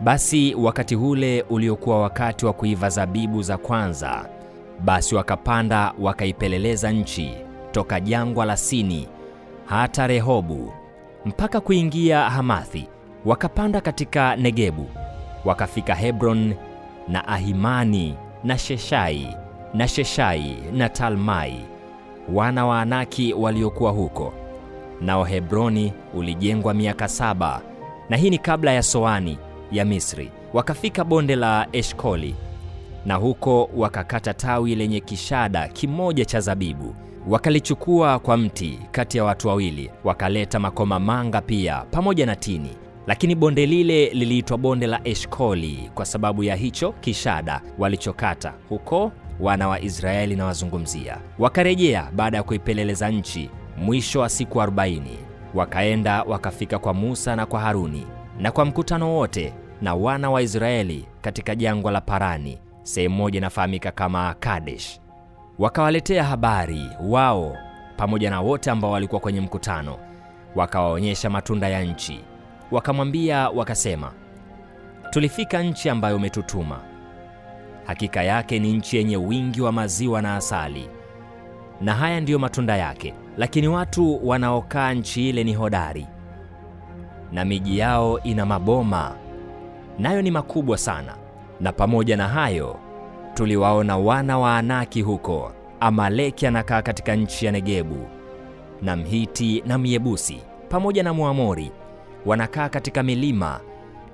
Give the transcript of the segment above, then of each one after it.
Basi wakati ule uliokuwa wakati wa kuiva zabibu za kwanza, basi wakapanda wakaipeleleza nchi toka jangwa la Sini hata Rehobu mpaka kuingia Hamathi, wakapanda katika Negebu, wakafika Hebron na Ahimani na Sheshai na Sheshai na Talmai, wana wa Anaki waliokuwa huko. Nao Hebroni ulijengwa miaka saba, na hii ni kabla ya Soani ya Misri. Wakafika bonde la Eshkoli, na huko wakakata tawi lenye kishada kimoja cha zabibu, wakalichukua kwa mti kati ya watu wawili, wakaleta makomamanga pia pamoja na tini. Lakini bonde lile liliitwa bonde la Eshkoli kwa sababu ya hicho kishada walichokata huko. Wana wa Israeli na wazungumzia, wakarejea baada ya kuipeleleza nchi mwisho wa siku 40, wakaenda wakafika kwa Musa na kwa Haruni na kwa mkutano wote na wana wa Israeli katika jangwa la Parani, sehemu moja inafahamika kama Kadesh. Wakawaletea habari wao pamoja na wote ambao walikuwa kwenye mkutano, wakawaonyesha matunda ya nchi. Wakamwambia wakasema, tulifika nchi ambayo umetutuma. Hakika yake ni nchi yenye wingi wa maziwa na asali, na haya ndiyo matunda yake. Lakini watu wanaokaa nchi ile ni hodari, na miji yao ina maboma, nayo ni makubwa sana. Na pamoja na hayo tuliwaona wana wa Anaki huko. Amaleki anakaa katika nchi ya Negebu, na Mhiti na Myebusi pamoja na Mwamori wanakaa katika milima,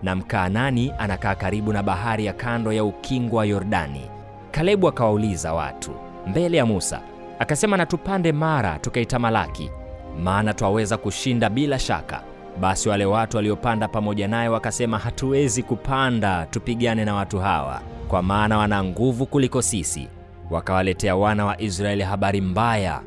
na Mkaanani anakaa karibu na bahari ya kando ya ukingo wa Yordani. Kalebu akawauliza watu mbele ya Musa akasema, na tupande Mara tukaitamalaki, maana twaweza kushinda bila shaka. Basi wale watu waliopanda pamoja naye wakasema, hatuwezi kupanda tupigane na watu hawa, kwa maana wana nguvu kuliko sisi. Wakawaletea wana wa Israeli habari mbaya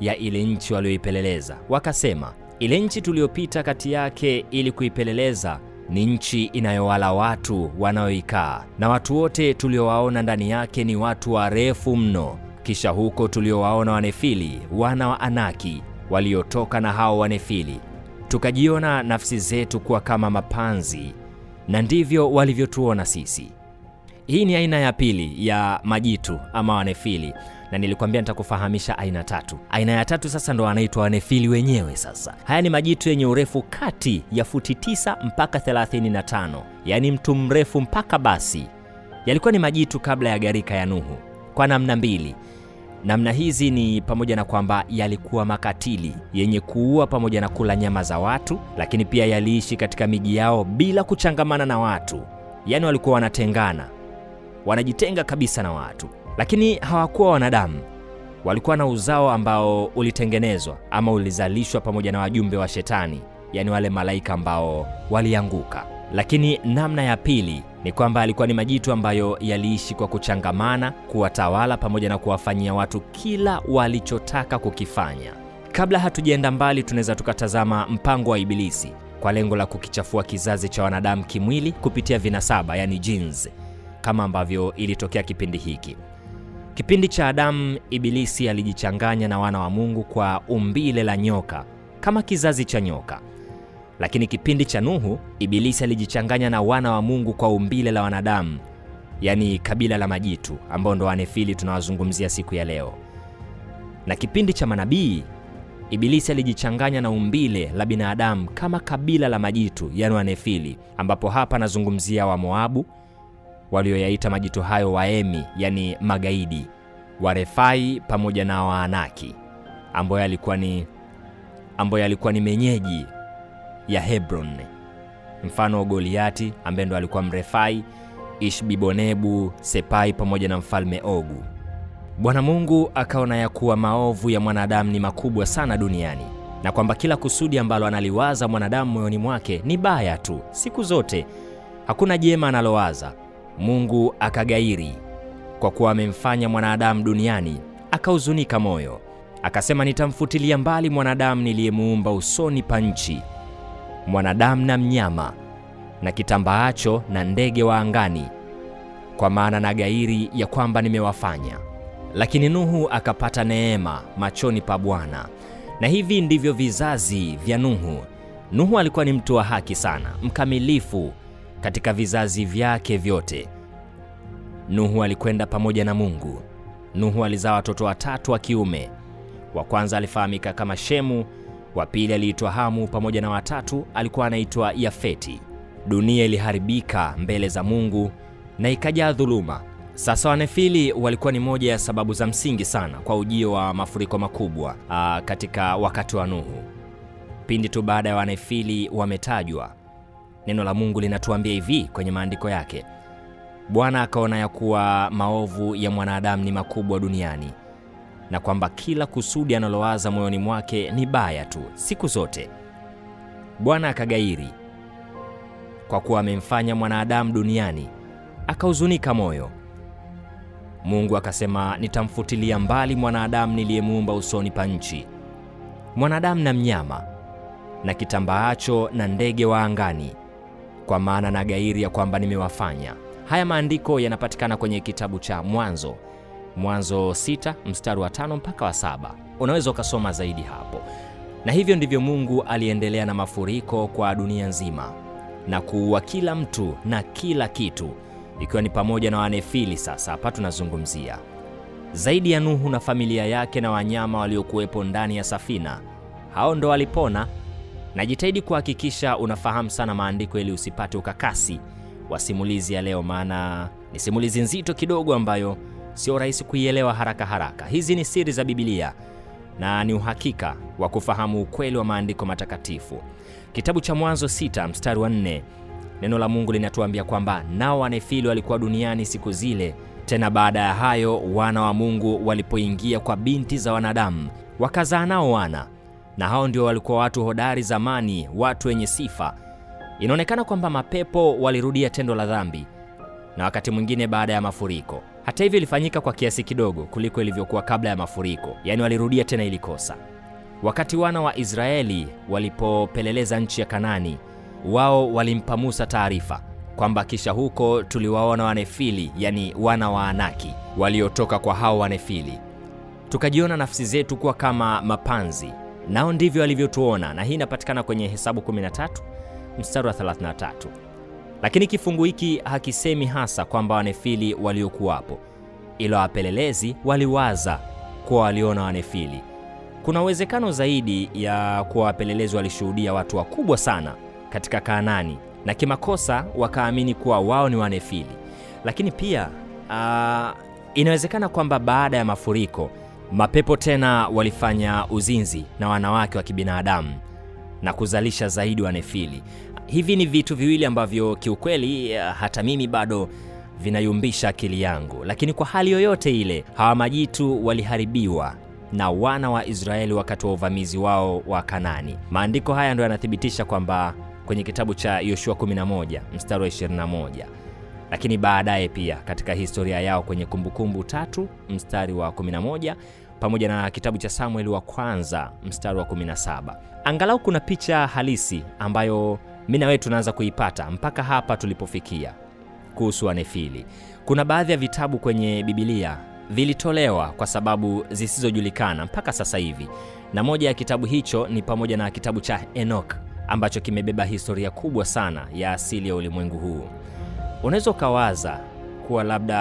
ya ile nchi walioipeleleza, wakasema, ile nchi tuliyopita kati yake ili kuipeleleza ni nchi inayowala watu wanaoikaa, na watu wote tuliowaona ndani yake ni watu warefu mno. Kisha huko tuliowaona Wanefili wana wa Anaki waliotoka na hao Wanefili, tukajiona nafsi zetu kuwa kama mapanzi, na ndivyo walivyotuona sisi. Hii ni aina ya pili ya majitu ama Wanefili, na nilikwambia nitakufahamisha aina tatu. Aina ya tatu sasa ndo wanaitwa Wanefili wenyewe. Sasa haya ni majitu yenye urefu kati ya futi 9 mpaka 35, yaani mtu mrefu mpaka basi. Yalikuwa ni majitu kabla ya gharika ya Nuhu kwa namna mbili. Namna hizi ni pamoja na kwamba yalikuwa makatili yenye kuua pamoja na kula nyama za watu, lakini pia yaliishi katika miji yao bila kuchangamana na watu, yaani walikuwa wanatengana, wanajitenga kabisa na watu, lakini hawakuwa wanadamu. Walikuwa na uzao ambao ulitengenezwa ama ulizalishwa pamoja na wajumbe wa Shetani, yaani wale malaika ambao walianguka. Lakini namna ya pili ni kwamba alikuwa ni majitu ambayo yaliishi kwa kuchangamana, kuwatawala pamoja na kuwafanyia watu kila walichotaka kukifanya. Kabla hatujaenda mbali, tunaweza tukatazama mpango wa Ibilisi kwa lengo la kukichafua kizazi cha wanadamu kimwili kupitia vinasaba, yani genes, kama ambavyo ilitokea kipindi hiki. Kipindi cha Adamu, Ibilisi alijichanganya na wana wa Mungu kwa umbile la nyoka, kama kizazi cha nyoka lakini kipindi cha Nuhu Ibilisi alijichanganya na wana wa Mungu kwa umbile la wanadamu, yaani kabila la majitu ambao ndo Wanefili tunawazungumzia siku ya leo. Na kipindi cha manabii Ibilisi alijichanganya na umbile la binadamu kama kabila la majitu, yaani Wanefili, ambapo hapa anazungumzia Wamoabu walioyaita majitu hayo Waemi, yaani magaidi, Warefai pamoja na Waanaki ambayo yalikuwa ni ambayo yalikuwa ni menyeji ya Hebron, mfano Goliati ambaye ndo alikuwa Mrefai, Ishbibonebu, Sepai pamoja na mfalme Ogu. Bwana Mungu akaona ya kuwa maovu ya mwanadamu ni makubwa sana duniani na kwamba kila kusudi ambalo analiwaza mwanadamu moyoni mwake ni baya tu siku zote, hakuna jema analowaza. Mungu akagairi kwa kuwa amemfanya mwanadamu duniani, akahuzunika moyo, akasema, nitamfutilia mbali mwanadamu niliyemuumba usoni pa nchi mwanadamu na mnyama na kitambaacho na ndege wa angani, kwa maana na gairi ya kwamba nimewafanya. Lakini Nuhu akapata neema machoni pa Bwana. Na hivi ndivyo vizazi vya Nuhu. Nuhu alikuwa ni mtu wa haki sana, mkamilifu, katika vizazi vyake vyote. Nuhu alikwenda pamoja na Mungu. Nuhu alizaa watoto watatu wa kiume. Wa kwanza alifahamika kama Shemu, wa pili aliitwa Hamu, pamoja na watatu alikuwa anaitwa Yafeti. Dunia iliharibika mbele za Mungu na ikajaa dhuluma. Sasa Wanefili walikuwa ni moja ya sababu za msingi sana kwa ujio wa mafuriko makubwa aa, katika wakati wa Nuhu. Pindi tu baada ya Wanefili wametajwa, neno la Mungu linatuambia hivi kwenye maandiko yake: Bwana akaona ya kuwa maovu ya mwanadamu ni makubwa duniani na kwamba kila kusudi analowaza moyoni mwake ni baya tu siku zote. Bwana akagairi kwa kuwa amemfanya mwanadamu duniani, akahuzunika moyo. Mungu akasema, nitamfutilia mbali mwanadamu niliyemuumba usoni pa nchi, mwanadamu na mnyama na kitambaacho na ndege wa angani, kwa maana na gairi ya kwamba nimewafanya. Haya maandiko yanapatikana kwenye kitabu cha Mwanzo, Mwanzo 6 mstari wa tano mpaka wa saba. Unaweza ukasoma zaidi hapo. Na hivyo ndivyo Mungu aliendelea na mafuriko kwa dunia nzima na kuua kila mtu na kila kitu, ikiwa ni pamoja na Wanefili. Sasa hapa tunazungumzia zaidi ya Nuhu na familia yake na wanyama waliokuwepo ndani ya safina. Hao ndo walipona. Najitahidi kuhakikisha unafahamu sana maandiko ili usipate ukakasi wa simulizi ya leo, maana ni simulizi nzito kidogo ambayo sio rahisi kuielewa haraka haraka. Hizi ni siri za Biblia na ni uhakika wa kufahamu ukweli wa maandiko matakatifu. Kitabu cha Mwanzo sita mstari wa nne neno la Mungu linatuambia kwamba nao Wanefili walikuwa duniani siku zile. Tena baada ya hayo wana wa Mungu walipoingia kwa binti za wanadamu, wakazaa nao wana, na hao ndio walikuwa watu hodari zamani, watu wenye sifa. Inaonekana kwamba mapepo walirudia tendo la dhambi, na wakati mwingine baada ya mafuriko. Hata hivyo, ilifanyika kwa kiasi kidogo kuliko ilivyokuwa kabla ya mafuriko, yaani walirudia tena ili kosa. Wakati wana wa Israeli walipopeleleza nchi ya Kanani, wao walimpa Musa taarifa kwamba kisha huko tuliwaona Wanefili, yani wana wa Anaki waliotoka kwa hao Wanefili, tukajiona nafsi zetu kuwa kama mapanzi, nao ndivyo walivyotuona. Na hii inapatikana kwenye Hesabu 13 mstari wa 33. Lakini kifungu hiki hakisemi hasa kwamba Wanefili waliokuwapo, ila wapelelezi waliwaza kuwa waliona Wanefili. Kuna uwezekano zaidi ya kuwa wapelelezi walishuhudia watu wakubwa sana katika Kaanani na kimakosa wakaamini kuwa wao ni Wanefili. Lakini pia uh, inawezekana kwamba baada ya mafuriko mapepo tena walifanya uzinzi na wanawake wa kibinadamu na kuzalisha zaidi Wanefili. Hivi ni vitu viwili ambavyo kiukweli hata mimi bado vinayumbisha akili yangu, lakini kwa hali yoyote ile hawa majitu waliharibiwa na wana wa Israeli wakati wa uvamizi wao wa Kanani. Maandiko haya ndio yanathibitisha kwamba kwenye kitabu cha Yoshua 11 mstari wa 21, lakini baadaye pia katika historia yao kwenye Kumbukumbu tatu mstari wa 11 pamoja na kitabu cha Samueli wa kwanza mstari wa 17. Angalau kuna picha halisi ambayo mimi na wewe tunaanza kuipata mpaka hapa tulipofikia kuhusu Wanefili. Kuna baadhi ya vitabu kwenye Biblia vilitolewa kwa sababu zisizojulikana mpaka sasa hivi, na moja ya kitabu hicho ni pamoja na kitabu cha Enoch ambacho kimebeba historia kubwa sana ya asili ya ulimwengu huu. Unaweza ukawaza kuwa labda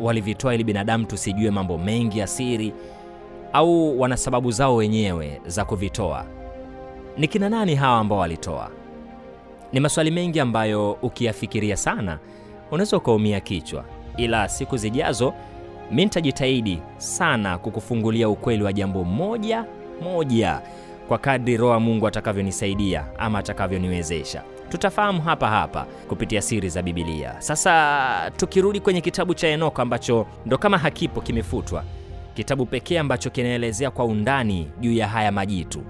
walivitoa ili binadamu tusijue mambo mengi ya siri, au wana sababu zao wenyewe za kuvitoa. Ni kina nani hawa ambao walitoa? Ni maswali mengi ambayo ukiyafikiria sana unaweza ukaumia kichwa, ila siku zijazo mi nitajitahidi sana kukufungulia ukweli wa jambo moja moja kwa kadri Roho Mungu atakavyonisaidia ama atakavyoniwezesha. Tutafahamu hapa hapa kupitia siri za Bibilia. Sasa tukirudi kwenye kitabu cha Enoko ambacho ndo kama hakipo, kimefutwa, kitabu pekee ambacho kinaelezea kwa undani juu ya haya majitu,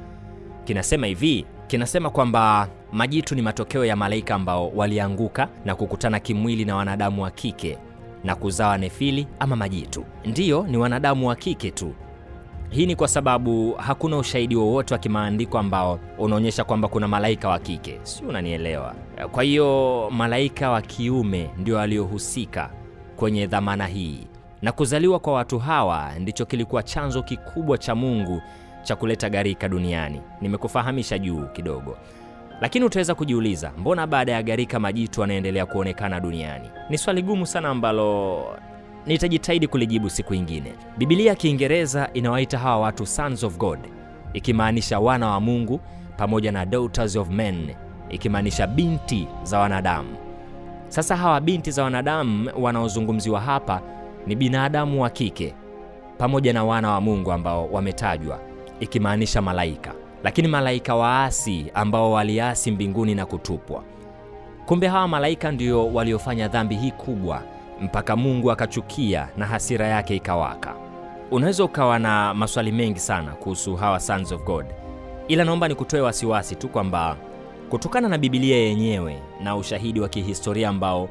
kinasema hivi kinasema kwamba majitu ni matokeo ya malaika ambao walianguka na kukutana kimwili na wanadamu wa kike na kuzawa Nefili ama majitu. Ndiyo, ni wanadamu wa kike tu. Hii ni kwa sababu hakuna ushahidi wowote wa kimaandiko ambao unaonyesha kwamba kuna malaika wa kike, si unanielewa? Kwa hiyo malaika wa kiume ndio waliohusika kwenye dhamana hii, na kuzaliwa kwa watu hawa ndicho kilikuwa chanzo kikubwa cha Mungu cha kuleta gharika duniani. Nimekufahamisha juu kidogo. Lakini utaweza kujiuliza, mbona baada ya gharika majitu anaendelea kuonekana duniani? Ni swali gumu sana ambalo nitajitahidi kulijibu siku ingine. Biblia ya Kiingereza inawaita hawa watu sons of God, ikimaanisha wana wa Mungu, pamoja na daughters of men, ikimaanisha binti za wanadamu. Sasa hawa binti za wanadamu wanaozungumziwa hapa ni binadamu wa kike pamoja na wana wa Mungu ambao wametajwa, ikimaanisha malaika, lakini malaika waasi ambao waliasi mbinguni na kutupwa. Kumbe hawa malaika ndio waliofanya dhambi hii kubwa mpaka Mungu akachukia na hasira yake ikawaka. Unaweza ukawa na maswali mengi sana kuhusu hawa sons of God, ila naomba nikutoe wasiwasi tu kwamba kutokana na Biblia yenyewe na ushahidi wa kihistoria ambao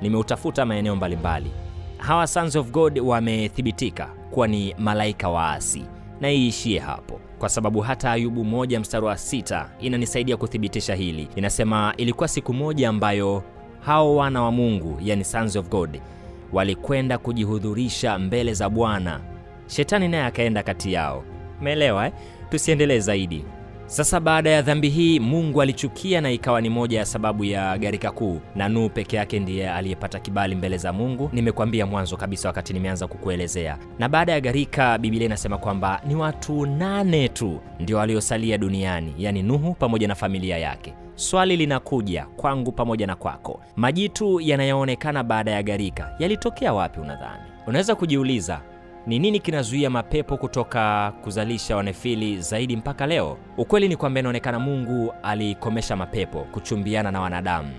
nimeutafuta maeneo mbalimbali, hawa sons of God wamethibitika kuwa ni malaika waasi, na iishie hapo, kwa sababu hata Ayubu moja mstari wa sita inanisaidia kuthibitisha hili. Inasema ilikuwa siku moja ambayo hao wana wa Mungu, yani sons of God, walikwenda kujihudhurisha mbele za Bwana, shetani naye akaenda kati yao. Umeelewa eh? Tusiendelee zaidi. Sasa baada ya dhambi hii Mungu alichukia na ikawa ni moja ya sababu ya gharika kuu, na Nuhu peke yake ndiye aliyepata kibali mbele za Mungu. Nimekwambia mwanzo kabisa wakati nimeanza kukuelezea. Na baada ya gharika, Biblia inasema kwamba ni watu nane tu ndio waliosalia duniani, yaani Nuhu pamoja na familia yake. Swali linakuja kwangu pamoja na kwako, majitu yanayoonekana baada ya gharika yalitokea wapi? Unadhani? Unaweza kujiuliza ni nini kinazuia mapepo kutoka kuzalisha wanefili zaidi mpaka leo? Ukweli ni kwamba inaonekana Mungu alikomesha mapepo kuchumbiana na wanadamu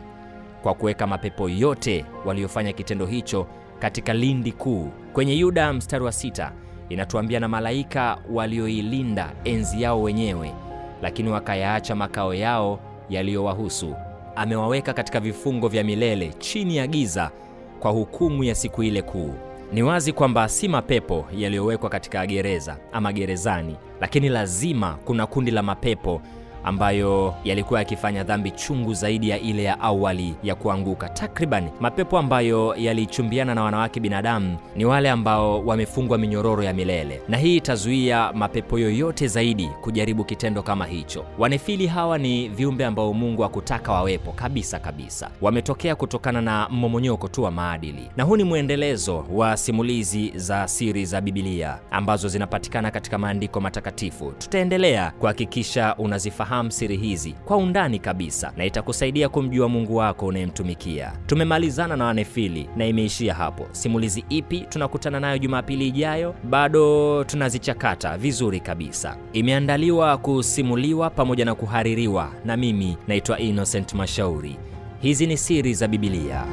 kwa kuweka mapepo yote waliofanya kitendo hicho katika lindi kuu. Kwenye Yuda mstari wa sita inatuambia, na malaika walioilinda enzi yao wenyewe, lakini wakayaacha makao yao yaliyowahusu, amewaweka katika vifungo vya milele chini ya giza kwa hukumu ya siku ile kuu. Ni wazi kwamba si mapepo yaliyowekwa katika gereza ama gerezani, lakini lazima kuna kundi la mapepo ambayo yalikuwa yakifanya dhambi chungu zaidi ya ile ya awali ya kuanguka. Takriban mapepo ambayo yalichumbiana na wanawake binadamu ni wale ambao wamefungwa minyororo ya milele, na hii itazuia mapepo yoyote zaidi kujaribu kitendo kama hicho. Wanefili hawa ni viumbe ambao Mungu hakutaka wawepo kabisa kabisa, wametokea kutokana na mmomonyoko tu wa maadili, na huu ni mwendelezo wa simulizi za siri za Biblia ambazo zinapatikana katika maandiko matakatifu. Tutaendelea kuhakikisha unazifahamu siri hizi kwa undani kabisa na itakusaidia kumjua Mungu wako unayemtumikia. Tumemalizana na wanefili na imeishia hapo. Simulizi ipi tunakutana nayo Jumapili ijayo? Bado tunazichakata vizuri kabisa. Imeandaliwa, kusimuliwa pamoja na kuhaririwa na mimi naitwa Innocent Mashauri. Hizi ni siri za Biblia.